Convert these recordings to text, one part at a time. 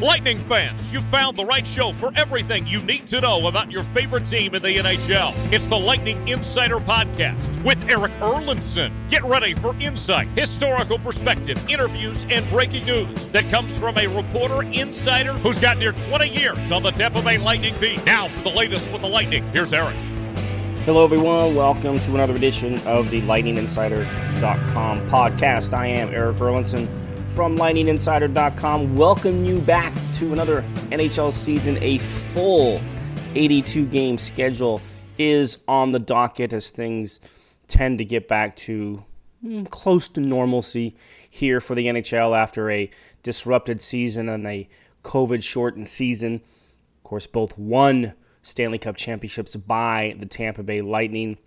Lightning fans, you found the right show for everything you need to know about your favorite team in the NHL. It's the Lightning Insider Podcast with Erik Erlendsson. Get ready for insight, historical perspective, interviews, and breaking news that comes from a reporter insider who's got near 20 years on the Tampa Bay Lightning beat. Now for the latest with the Lightning, here's Eric. Hello, everyone. Welcome to another edition of the LightningInsider.com podcast. I am Erik Erlendsson from lightninginsider.com. Welcome you back to another NHL season. A full 82 game schedule is on the docket as things tend to get back to mm, close to normalcy here for the NHL after a disrupted season and a COVID shortened season. Of course, both won Stanley Cup championships by the Tampa Bay Lightning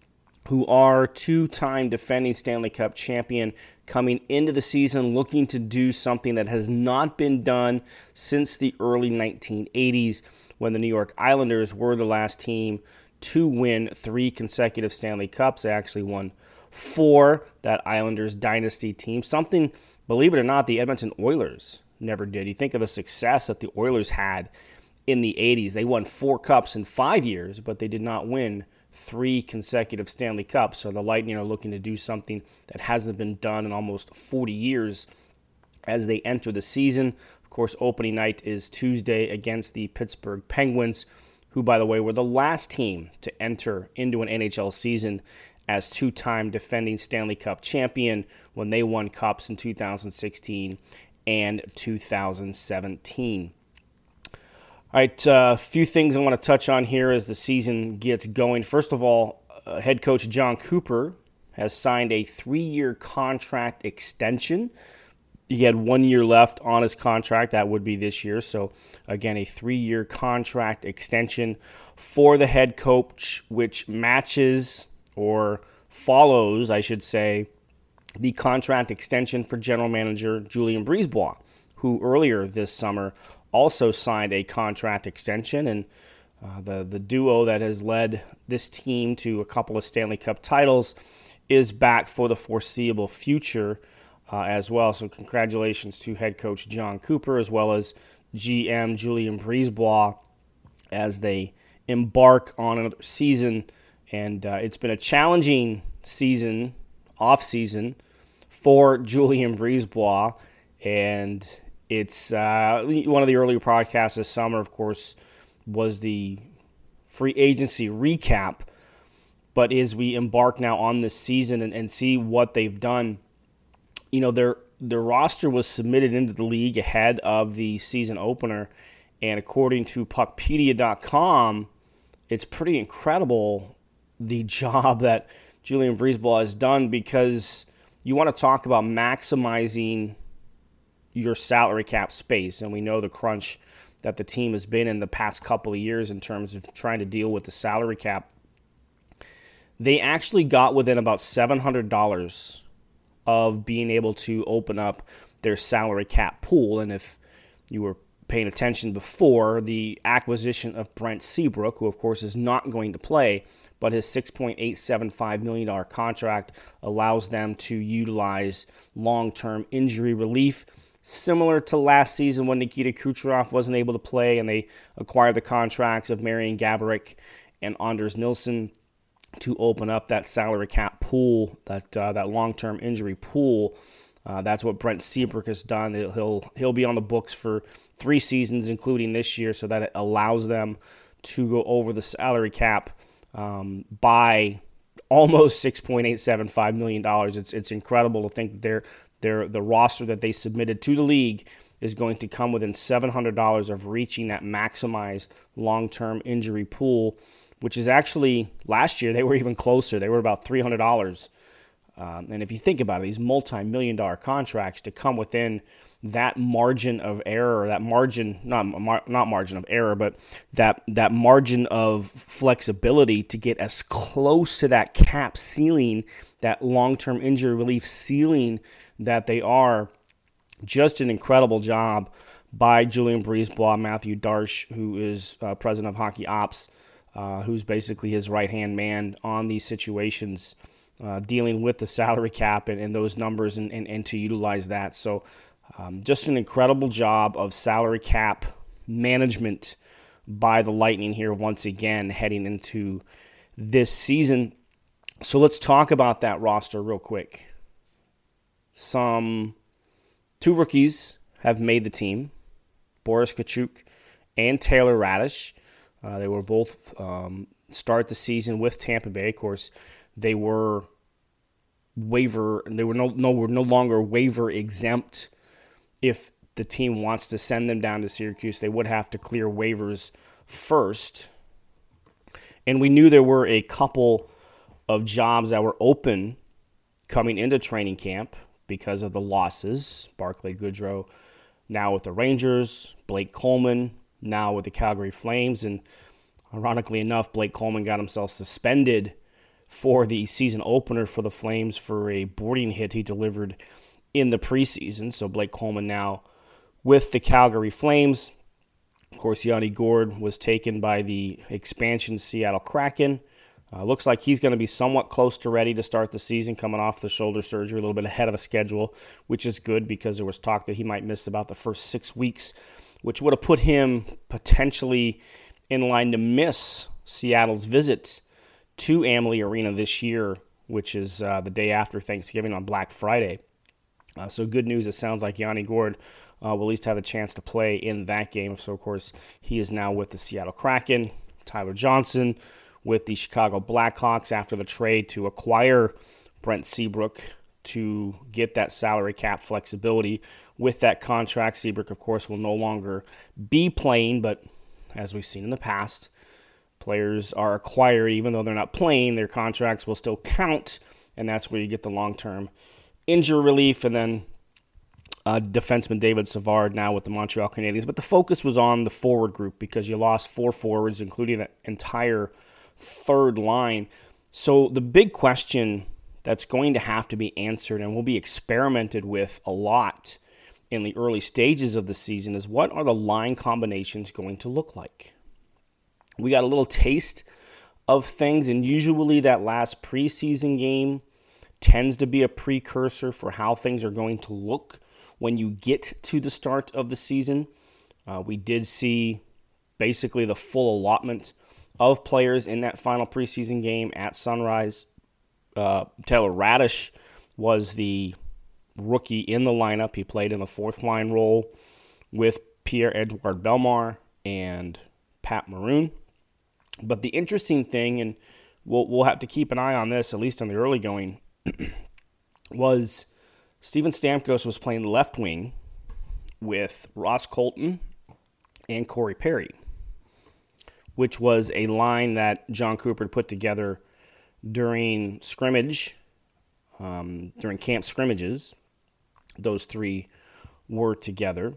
who are two time defending Stanley Cup champion, coming into the season looking to do something that has not been done since the early 1980s when the New York Islanders were the last team to win three consecutive Stanley Cups. They actually won four, that Islanders dynasty team. Something, believe it or not, the Edmonton Oilers never did. You think of the success that the Oilers had in the 80s. They won four cups in five years, but they did not win three consecutive Stanley Cups. So the Lightning are looking to do something that hasn't been done in almost 40 years as they enter the season. Of course, opening night is Tuesday against the Pittsburgh Penguins, who, by the way, were the last team to enter into an NHL season as two time defending Stanley Cup champion when they won cups in 2016 and 2017. All right, a uh, few things I want to touch on here as the season gets going. First of all, uh, head coach Jon Cooper has signed a three year contract extension. He had one year left on his contract. That would be this year. So, again, a three year contract extension for the head coach, which matches or follows, I should say, the contract extension for general manager Julien BriseBois, who earlier this summer also signed a contract extension, and uh, the the duo that has led this team to a couple of Stanley Cup titles is back for the foreseeable future uh, as well. So congratulations to head coach Jon Cooper as well as GM Julien BriseBois as they embark on another season. And uh, it's been a challenging season, off season for Julien BriseBois, and it's uh, one of the earlier podcasts this summer, of course, was the free agency recap. But as we embark now on this season and, and see what they've done, you know, their their roster was submitted into the league ahead of the season opener. And according to puckpedia.com, it's pretty incredible the job that Julien BriseBois has done because you want to talk about maximizing your salary cap space. And we know the crunch that the team has been in the past couple of years in terms of trying to deal with the salary cap. They actually got within about $700 of being able to open up their salary cap pool. And if you were paying attention before, the acquisition of Brent Seabrook, who of course is not going to play, but his $6.875 million contract allows them to utilize long term injury relief similar to last season when Nikita Kucherov wasn't able to play and they acquired the contracts of Marian Gaborik and Anders Nilsson to open up that salary cap pool, that uh, that long-term injury pool. Uh, that's what Brent Seabrook has done. He'll he'll be on the books for three seasons, including this year, so that it allows them to go over the salary cap um, by almost six point eight seven five million dollars. It's it's incredible to think they're their the roster that they submitted to the league is going to come within $700 of reaching that maximized long-term injury pool, which is actually last year they were even closer. They were about $300. Um, and if you think about it, these multi-million dollar contracts to come within that margin of error, that margin not not margin of error, but that that margin of flexibility to get as close to that cap ceiling, that long-term injury relief ceiling that they are. Just an incredible job by Julien BriseBois, Mathieu Darche, who is uh, president of Hockey Ops, uh, who's basically his right hand man on these situations, uh, dealing with the salary cap and, and those numbers and, and, and, to utilize that. So, um, just an incredible job of salary cap management by the Lightning here once again heading into this season. So, let's talk about that roster real quick. Some two rookies have made the team. Boris Katchouk and Taylor Raddysh. Uh, they were both um, start the season with Tampa Bay. Of course, they were waiver. They were no no were no longer waiver exempt. If the team wants to send them down to Syracuse, they would have to clear waivers first. And we knew there were a couple of jobs that were open coming into training camp because of the losses. Barclay Goodrow now with the Rangers, Blake Coleman now with the Calgary Flames, and ironically enough, Blake Coleman got himself suspended for the season opener for the Flames for a boarding hit he delivered in the preseason. So Blake Coleman now with the Calgary Flames. Of course, Yanni Gourde was taken by the expansion Seattle Kraken. Uh, looks like he's going to be somewhat close to ready to start the season, coming off the shoulder surgery, a little bit ahead of a schedule, which is good because there was talk that he might miss about the first six weeks, which would have put him potentially in line to miss Seattle's visit to Amalie Arena this year, which is uh, the day after Thanksgiving on Black Friday. Uh, so good news. It sounds like Yanni Gourde uh, will at least have a chance to play in that game. So of course he is now with the Seattle Kraken. Tyler Johnson with the Chicago Blackhawks after the trade to acquire Brent Seabrook to get that salary cap flexibility. With that contract, Seabrook, of course, will no longer be playing, but as we've seen in the past, players are acquired even though they're not playing, their contracts will still count, and that's where you get the long term injury relief. And then uh, defenseman David Savard now with the Montreal Canadiens. But the focus was on the forward group because you lost four forwards, including the entire third line. So the big question that's going to have to be answered and will be experimented with a lot in the early stages of the season is what are the line combinations going to look like? We got a little taste of things, and usually that last preseason game tends to be a precursor for how things are going to look when you get to the start of the season. Uh, we did see basically the full allotment of players in that final preseason game at Sunrise. Uh, Taylor Raddysh was the rookie in the lineup. He played in the fourth line role with Pierre Edouard Bellemare and Pat Maroon. But the interesting thing, and we'll, we'll have to keep an eye on this, at least on the early going, was Steven Stamkos was playing left wing with Ross Colton and Corey Perry which was a line that Jon Cooper put together during scrimmage, um, during camp scrimmages. Those three were together.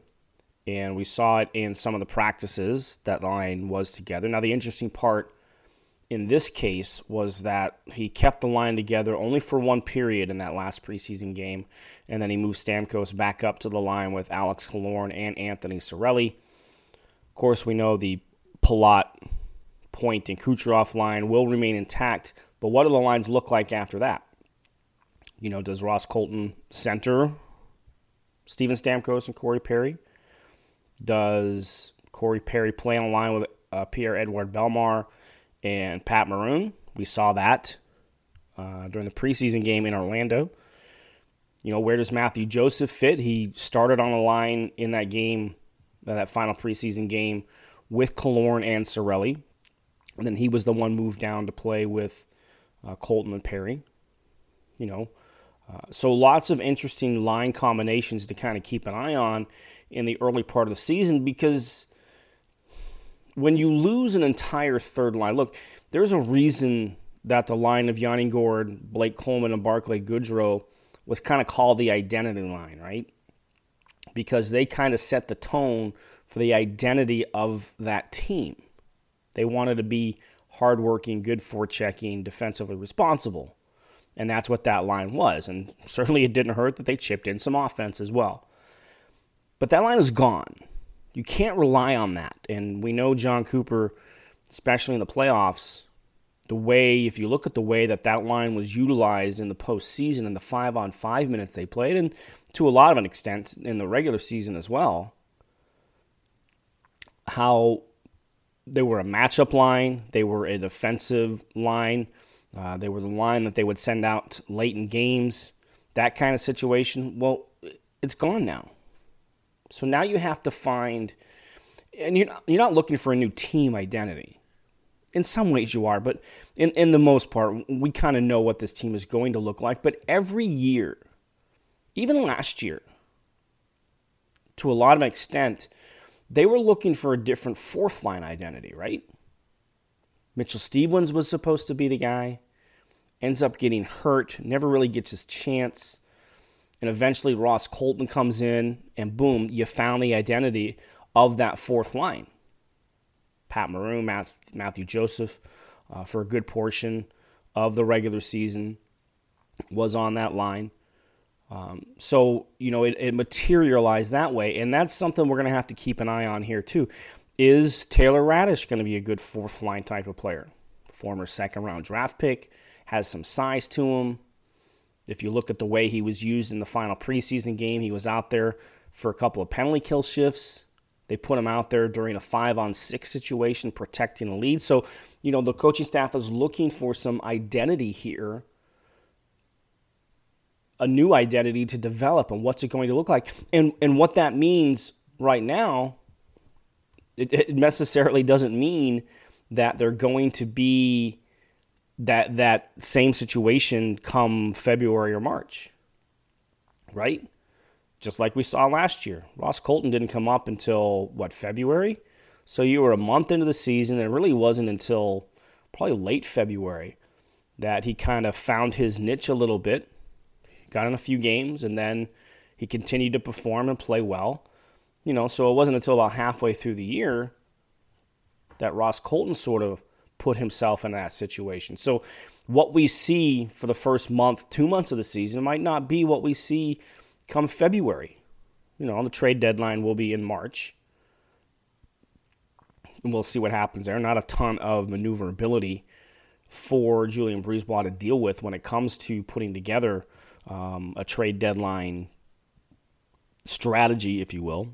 And we saw it in some of the practices. That line was together. Now, the interesting part in this case was that he kept the line together only for one period in that last preseason game, and then he moved Stamkos back up to the line with Alex Killorn and Anthony Cirelli. Of course, we know the Palat, Point, and Kucherov line will remain intact, but what do the lines look like after that? You know, does Ross Colton center Steven Stamkos and Corey Perry? Does Corey Perry play on line with uh, Pierre Edouard Bellemare and Pat Maroon? We saw that uh, during the preseason game in Orlando. You know, where does Mathieu Joseph fit? He started on a line in that game, that final preseason game with Killorn and Cirelli. And then he was the one moved down to play with uh, Colton and Perry. You know, uh, so lots of interesting line combinations to kind of keep an eye on in the early part of the season because when you lose an entire third line, look, there's a reason that the line of Yanni Gourde, Blake Coleman, and Barclay Goodrow was kind of called the identity line, right? because they kind of set the tone for the identity of that team. They wanted to be hardworking, good forechecking, defensively responsible. And that's what that line was. And certainly it didn't hurt that they chipped in some offense as well. But that line is gone. You can't rely on that. And we know Jon Cooper, especially in the playoffs, the way, if you look at the way that that line was utilized in the postseason and the five on five minutes they played, and to a lot of an extent in the regular season as well, how they were a matchup line, they were a defensive line, uh, they were the line that they would send out late in games, that kind of situation. Well, it's gone now. So now you have to find, and you're not, you're not looking for a new team identity. In some ways you are, but in, in the most part, we kind of know what this team is going to look like. But every year, even last year, to a lot of extent, they were looking for a different fourth line identity, right? Mitchell Stevens was supposed to be the guy, ends up getting hurt, never really gets his chance. And eventually Ross Colton comes in, and boom, you found the identity of that fourth line. Pat Maroon, Mathieu Joseph, uh, for a good portion of the regular season, was on that line. Um, so, you know, it, it materialized that way. And that's something we're going to have to keep an eye on here, too. Is Taylor Raddysh going to be a good fourth line type of player? Former second round draft pick, has some size to him. If you look at the way he was used in the final preseason game, he was out there for a couple of penalty kill shifts. They put him out there during a five on six situation, protecting a lead. So, you know, the coaching staff is looking for some identity here, a new identity to develop, and what's it going to look like. And, and what that means right now, it, it necessarily doesn't mean that they're going to be that that same situation come February or March. Right? Just like we saw last year. Ross Colton didn't come up until what, February? So you were a month into the season, and it really wasn't until probably late February that he kind of found his niche a little bit. Got in a few games and then he continued to perform and play well. You know, so it wasn't until about halfway through the year that Ross Colton sort of put himself in that situation. So, what we see for the first month, two months of the season might not be what we see come February. You know, on the trade deadline will be in March. And we'll see what happens there. Not a ton of maneuverability for Julien BriseBois to deal with when it comes to putting together um, a trade deadline strategy, if you will.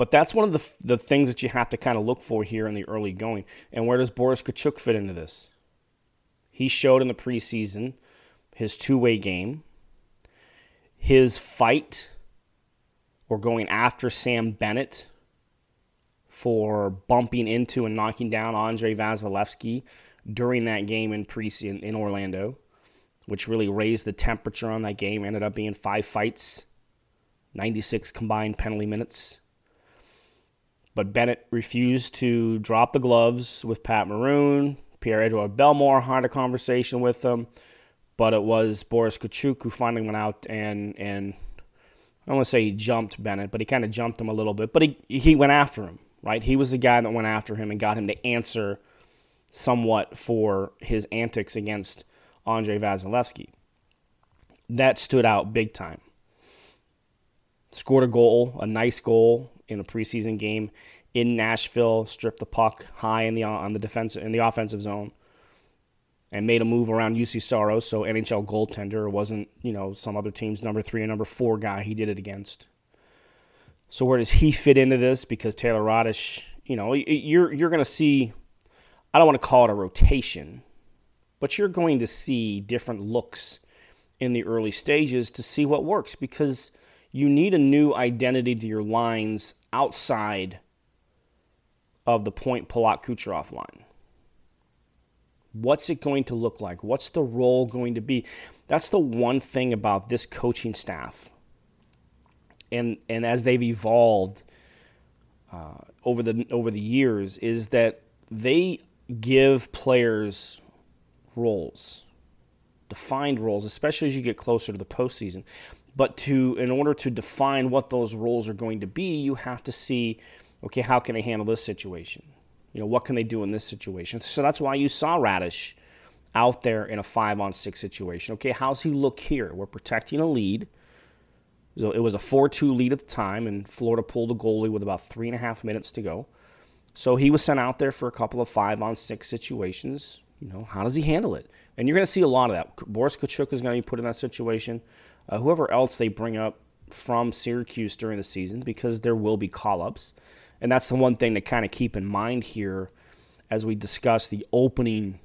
But that's one of the, the things that you have to kind of look for here in the early going. And where does Boris Katchouk fit into this? He showed in the preseason his two way game, his fight or going after Sam Bennett for bumping into and knocking down Andrei Vasilevskiy during that game in preseason in Orlando, which really raised the temperature on that game. Ended up being five fights, 96 combined penalty minutes. But Bennett refused to drop the gloves with Pat Maroon. Pierre Edouard Bellemare had a conversation with them, but it was Boris Katchouk who finally went out and and I don't want to say he jumped Bennett, but he kind of jumped him a little bit. But he he went after him, right? He was the guy that went after him and got him to answer somewhat for his antics against Andrei Vasilevskiy. That stood out big time. Scored a goal, a nice goal in a preseason game in Nashville, stripped the puck high in the on the defense in the offensive zone, and made a move around Juuse Saros. So NHL goaltender wasn't you know some other team's number three or number four guy. He did it against. So where does he fit into this? Because Taylor Raddysh, you know, you're you're going to see. I don't want to call it a rotation, but you're going to see different looks in the early stages to see what works because you need a new identity to your lines outside of the Point Palat Kucherov line. What's it going to look like? What's the role going to be? That's the one thing about this coaching staff. And and as they've evolved uh, over the over the years, is that they give players roles, defined roles, especially as you get closer to the postseason. But to in order to define what those roles are going to be, you have to see, okay, how can they handle this situation? You know, what can they do in this situation? So that's why you saw Raddysh out there in a five on six situation. Okay, how's he look here? We're protecting a lead. So it was a 4 2 lead at the time, and Florida pulled a goalie with about three and a half minutes to go. So he was sent out there for a couple of five on six situations. You know, how does he handle it? And you're going to see a lot of that. Boris Katchouk is going to be put in that situation. Uh, whoever else they bring up from Syracuse during the season, because there will be call ups. And that's the one thing to kind of keep in mind here as we discuss the opening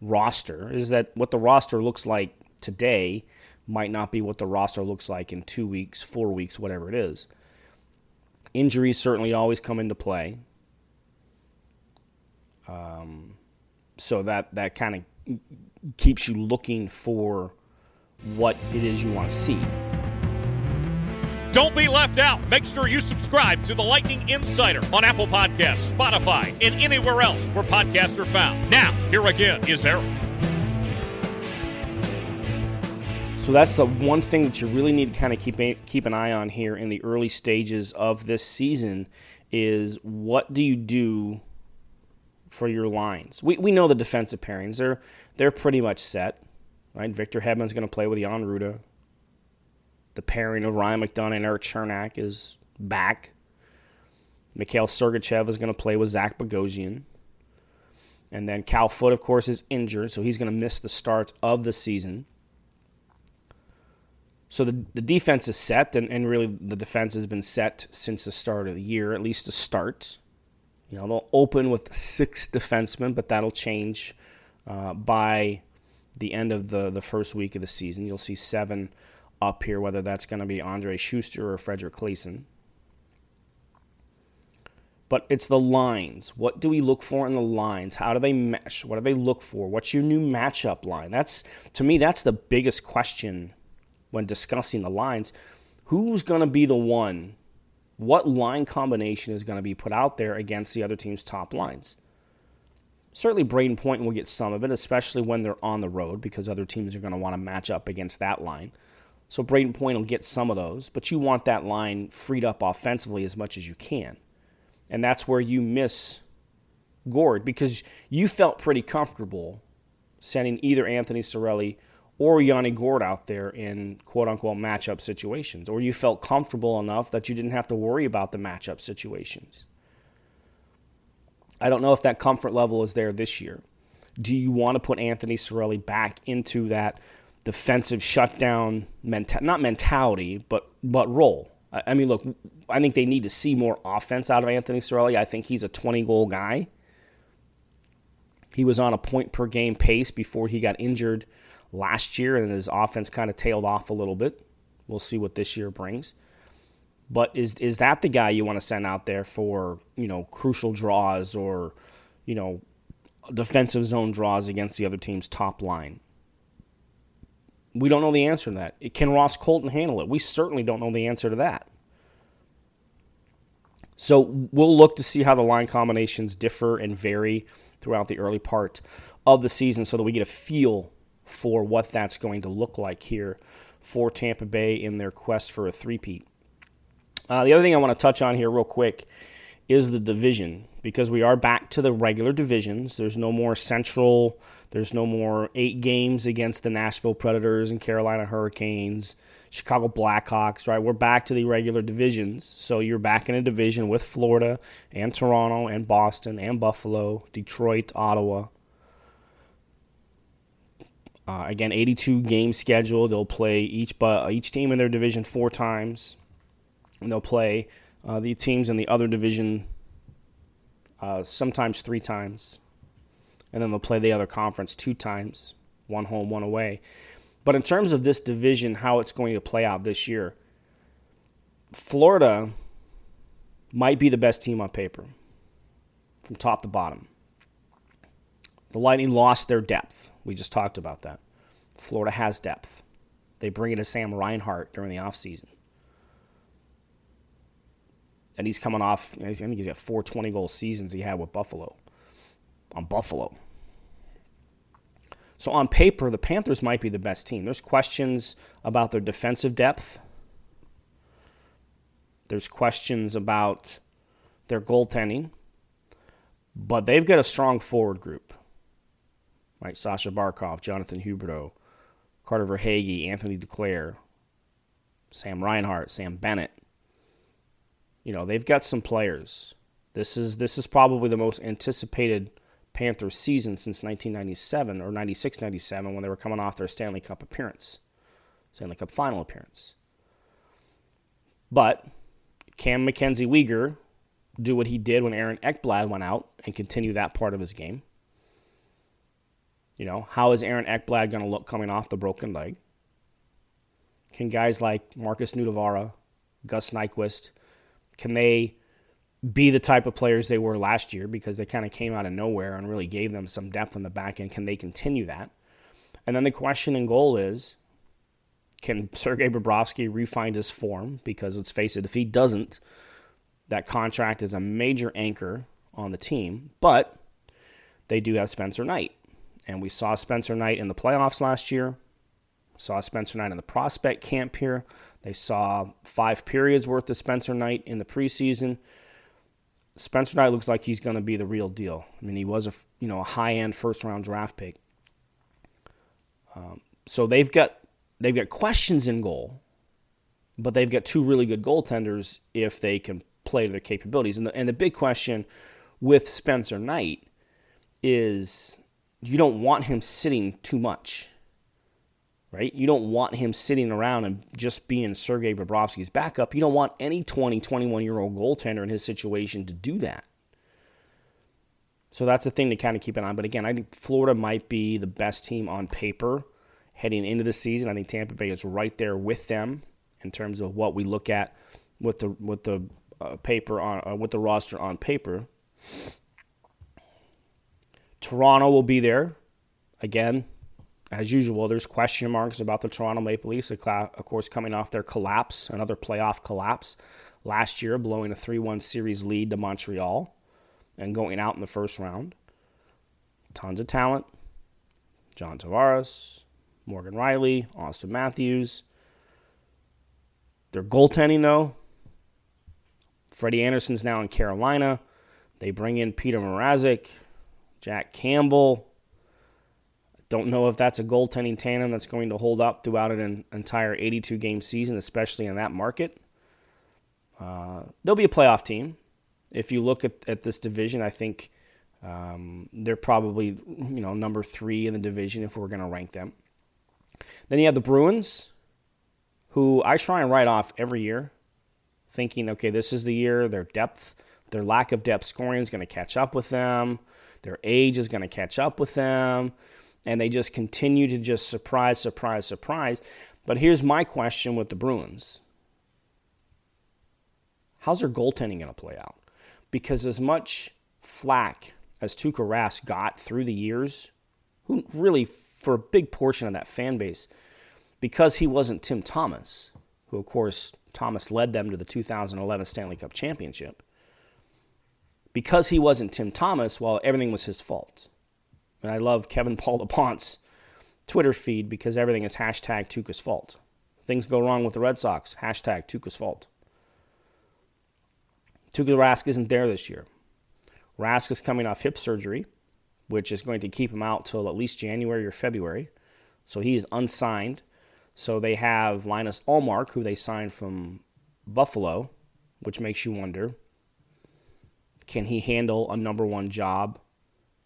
roster is that what the roster looks like today might not be what the roster looks like in two weeks, four weeks, whatever it is. Injuries certainly always come into play. Um, so that, that kind of keeps you looking for what it is you want to see. Don't be left out. Make sure you subscribe to the Lightning Insider on Apple Podcasts, Spotify, and anywhere else where podcasts are found. Now, here again is Eric. So that's the one thing that you really need to kind of keep keep an eye on here in the early stages of this season is what do you do for your lines? We, we know the defensive pairings. They're they're pretty much set. Right? Victor Hedman's going to play with Jan Rutta. The pairing of Ryan McDonagh and Erik Cernak is back. Mikhail Sergachev is going to play with Zach Bogosian. And then Cal Foote, of course, is injured, so he's going to miss the start of the season. So the, the defense is set, and, and really the defense has been set since the start of the year, at least to start. You know, they'll open with six defensemen, but that'll change uh, by the end of the, the first week of the season. You'll see seven up here, whether that's going to be Andrej Sustr or Fredrik Claesson. But it's the lines. What do we look for in the lines? How do they mesh? What do they look for? What's your new matchup line? That's to me, that's the biggest question when discussing the lines. Who's going to be the one? What line combination is going to be put out there against the other team's top lines? Certainly, Brayden Point will get some of it, especially when they're on the road, because other teams are going to want to match up against that line. So Brayden Point will get some of those, but you want that line freed up offensively as much as you can. And that's where you miss Gourde because you felt pretty comfortable sending either Anthony Cirelli or Yanni Gourde out there in quote unquote matchup situations, or you felt comfortable enough that you didn't have to worry about the matchup situations. I don't know if that comfort level is there this year. Do you want to put Anthony Cirelli back into that defensive shutdown mentality, not mentality, but but role. I, I, mean, look, I think they need to see more offense out of Anthony Cirelli. I think he's a 20 goal guy. He was on a point per game pace before he got injured last year, and his offense kind of tailed off a little bit. We'll see what this year brings. But is is that the guy you want to send out there for you know crucial draws or you know defensive zone draws against the other team's top line? We don't know the answer to that. Can Ross Colton handle it? We certainly don't know the answer to that. So we'll look to see how the line combinations differ and vary throughout the early part of the season so that we get a feel for what that's going to look like here for Tampa Bay in their quest for a three-peat. Uh, the other thing I want to touch on here, real quick, is the division because we are back to the regular divisions. There's no more central there's no more eight games against the Nashville Predators and Carolina Hurricanes, Chicago Blackhawks, right? We're back to the regular divisions. So you're back in a division with Florida and Toronto and Boston and Buffalo, Detroit, Ottawa. Uh, again, 82 game schedule. They'll play each but each team in their division four times, and they'll play uh, the teams in the other division uh, sometimes three times and then they'll play the other conference two times, one home, one away. But in terms of this division, how it's going to play out this year, Florida might be the best team on paper from top to bottom. The Lightning lost their depth. We just talked about that. Florida has depth. They bring in a Sam Reinhart during the offseason. And he's coming off, I think he's got four 20 goal seasons he had with Buffalo on Buffalo. So on paper, the Panthers might be the best team. There's questions about their defensive depth. There's questions about their goaltending, but they've got a strong forward group. Right, Sasha Barkov, Jonathan Huberdeau, Carter Verhaeghe, Anthony Duclair, Sam Reinhart, Sam Bennett. You know, they've got some players. This is this is probably the most anticipated Panthers season since 1997 or 96 97 when they were coming off their Stanley Cup appearance, Stanley Cup final appearance. But can Mackenzie Weegar do what he did when Aaron Ekblad went out and continue that part of his game? You know, how is Aaron Ekblad going to look coming off the broken leg? Can guys like Markus Nutivaara, Gus Nyquist, can they be the type of players they were last year because they kind of came out of nowhere and really gave them some depth on the back end? Can they continue that? And then the question and goal is can Sergei Bobrovsky refine his form? Because let's face it, if he doesn't, that contract is a major anchor on the team. But they do have Spencer Knight. And we saw Spencer Knight in the playoffs last year. Saw Spencer Knight in the prospect camp here. They saw five periods worth of Spencer Knight in the preseason. Spencer Knight looks like he's going to be the real deal. I mean, he was a you know a high end first round draft pick. Um, so they've got they've got questions in goal, but they've got two really good goaltenders if they can play to their capabilities. And the, and the big question with Spencer Knight is you don't want him sitting too much right? You don't want him sitting around and just being Sergei Bobrovsky's backup. You don't want any 20, 21 year old goaltender in his situation to do that. So that's the thing to kind of keep an eye on. But again, I think Florida might be the best team on paper heading into the season. I think Tampa Bay is right there with them in terms of what we look at with the with the uh, paper on uh, with the roster on paper. Toronto will be there again as usual, there's question marks about the Toronto Maple Leafs, of course, coming off their collapse, another playoff collapse last year, blowing a 3 1 series lead to Montreal and going out in the first round. Tons of talent. John Tavares, Morgan Rielly, Auston Matthews. Their goaltending, though, Freddie Andersen's now in Carolina. They bring in Petr Mrazek, Jack Campbell. Don't know if that's a goaltending tandem that's going to hold up throughout an entire 82 game season, especially in that market. Uh, they'll be a playoff team. If you look at, at this division, I think um, they're probably you know number three in the division if we're going to rank them. Then you have the Bruins, who I try and write off every year, thinking, okay, this is the year. Their depth, their lack of depth scoring is going to catch up with them. Their age is going to catch up with them and they just continue to just surprise, surprise, surprise. But here's my question with the Bruins How's their goaltending going to play out? Because as much flack as Tuukka Rask got through the years, who really, for a big portion of that fan base, because he wasn't Tim Thomas, who, of course, Thomas led them to the 2011 Stanley Cup Championship. Because he wasn't Tim Thomas, well, everything was his fault. And I love Kevin Paul DuPont's Twitter feed because everything is hashtag Tuukka's fault. Things go wrong with the Red Sox, hashtag Tuukka's fault. Tuukka Rask isn't there this year. Rask is coming off hip surgery, which is going to keep him out till at least January or February. So he is unsigned. So they have Linus Ullmark, who they signed from Buffalo, which makes you wonder can he handle a number one job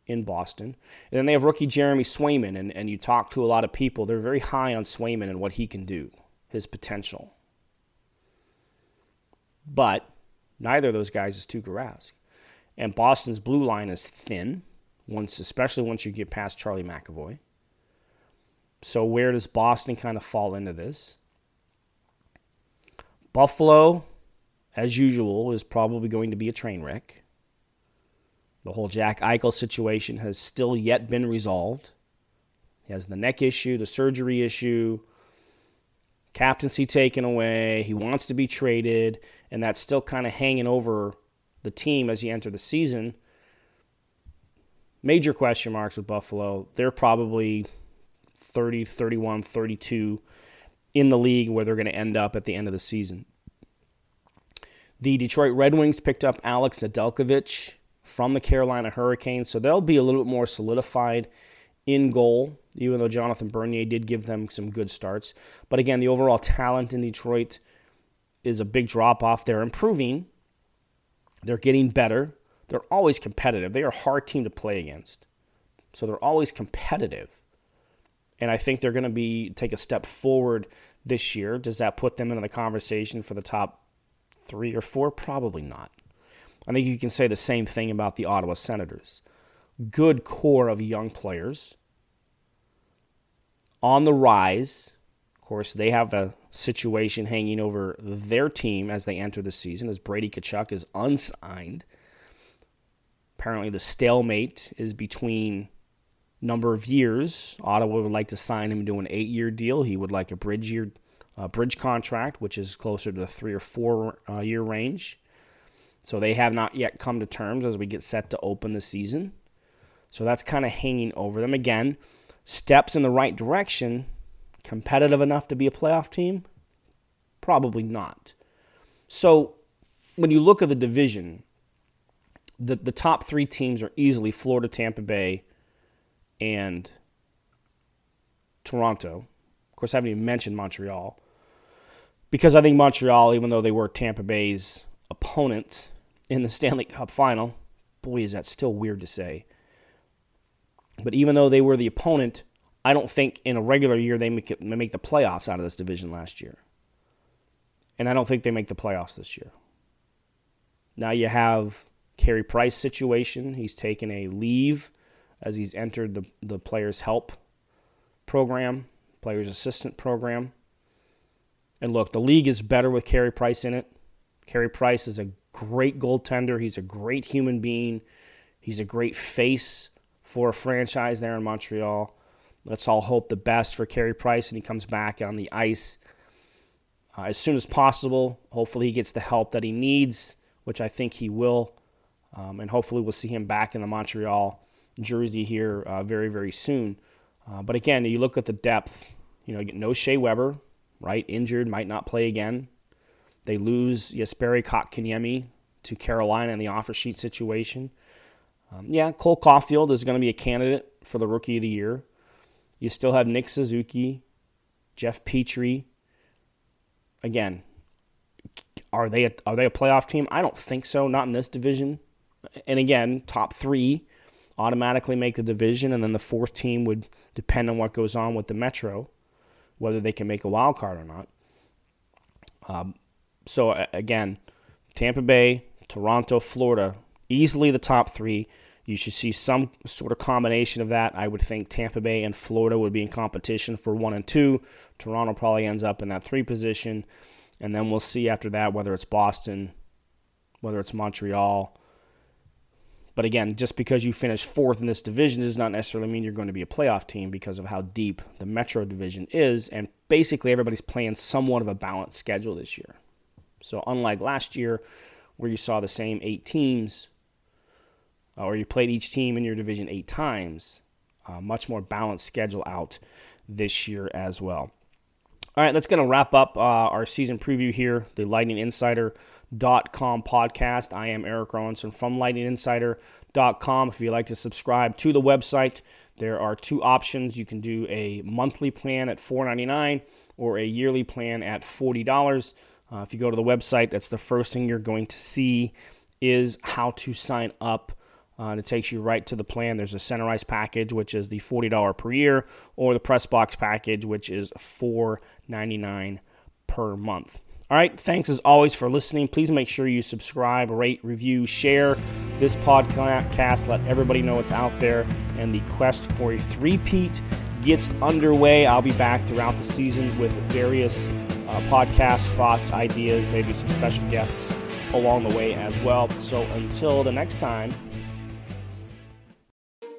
in Boston. And then they have rookie Jeremy Swayman, and, and you talk to a lot of people, they're very high on Swayman and what he can do, his potential. But neither of those guys is Tuukka Rask. And Boston's blue line is thin, once especially once you get past Charlie McAvoy. So where does Boston kind of fall into this? Buffalo, as usual, is probably going to be a train wreck. The whole Jack Eichel situation has still yet been resolved. He has the neck issue, the surgery issue, captaincy taken away. He wants to be traded, and that's still kind of hanging over the team as you enter the season. Major question marks with Buffalo. They're probably 30, 31, 32 in the league where they're going to end up at the end of the season. The Detroit Red Wings picked up Alex Nedeljkovic from the Carolina Hurricanes, so they'll be a little bit more solidified in goal, even though Jonathan Bernier did give them some good starts. But again, the overall talent in Detroit is a big drop off. They're improving, they're getting better. They're always competitive. They are a hard team to play against. So they're always competitive. And I think they're going to be take a step forward this year. Does that put them into the conversation for the top three or four? Probably not. I think you can say the same thing about the Ottawa Senators. Good core of young players on the rise. Of course, they have a situation hanging over their team as they enter the season, as Brady Tkachuk is unsigned. Apparently, the stalemate is between number of years. Ottawa would like to sign him to an eight-year deal. He would like a bridge year, uh, bridge contract, which is closer to the three or four uh, year range. So they have not yet come to terms as we get set to open the season. So that's kind of hanging over them again. Steps in the right direction. Competitive enough to be a playoff team? Probably not. So when you look at the division, the, the top three teams are easily Florida, Tampa Bay, and Toronto. Of course, I haven't even mentioned Montreal because I think Montreal, even though they were Tampa Bay's opponent in the Stanley Cup final, boy, is that still weird to say. But even though they were the opponent, I don't think in a regular year they make, it, make the playoffs out of this division last year. And I don't think they make the playoffs this year. Now you have Carey Price situation. He's taken a leave as he's entered the, the players' help program, players' assistant program. And look, the league is better with Carey Price in it. Carey Price is a great goaltender. He's a great human being. He's a great face for a franchise there in Montreal. Let's all hope the best for Carey Price and he comes back on the ice uh, as soon as possible. Hopefully, he gets the help that he needs, which I think he will. Um, and hopefully, we'll see him back in the Montreal jersey here uh, very, very soon. Uh, but again, you look at the depth. You know, no Shea Weber, right? Injured, might not play again. They lose Jesperi Kotkaniemi to Carolina in the offer sheet situation. Um, yeah, Cole Caufield is going to be a candidate for the Rookie of the Year. You still have Nick Suzuki, Jeff Petry. Again, are they a, are they a playoff team? I don't think so. Not in this division. And again, top three automatically make the division, and then the fourth team would depend on what goes on with the Metro, whether they can make a wild card or not. Um, so again, Tampa Bay, Toronto, Florida, easily the top three. You should see some sort of combination of that. I would think Tampa Bay and Florida would be in competition for one and two. Toronto probably ends up in that three position. And then we'll see after that whether it's Boston, whether it's Montreal, but again, just because you finish fourth in this division does not necessarily mean you're going to be a playoff team because of how deep the Metro division is. And basically, everybody's playing somewhat of a balanced schedule this year. So, unlike last year, where you saw the same eight teams, uh, or you played each team in your division eight times, uh, much more balanced schedule out this year as well. All right, that's going to wrap up uh, our season preview here, the Lightning Insider Dot com podcast. I am Erik Erlendsson from lightninginsider.com. If you'd like to subscribe to the website, there are two options. You can do a monthly plan at $4.99 or a yearly plan at $40. Uh, if you go to the website, that's the first thing you're going to see is how to sign up. Uh, and it takes you right to the plan. There's a Center Ice package, which is the $40 per year, or the Press Box package, which is $4.99 per month. All right, thanks as always for listening. Please make sure you subscribe, rate, review, share this podcast. Let everybody know it's out there. And the quest for a three-peat gets underway. I'll be back throughout the season with various uh, podcast thoughts, ideas, maybe some special guests along the way as well. So until the next time.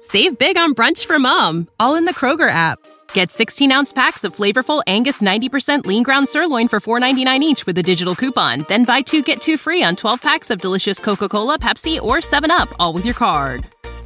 Save big on brunch for mom, all in the Kroger app. Get 16 ounce packs of flavorful Angus 90% lean ground sirloin for $4.99 each with a digital coupon. Then buy two get two free on 12 packs of delicious Coca Cola, Pepsi, or 7UP, all with your card.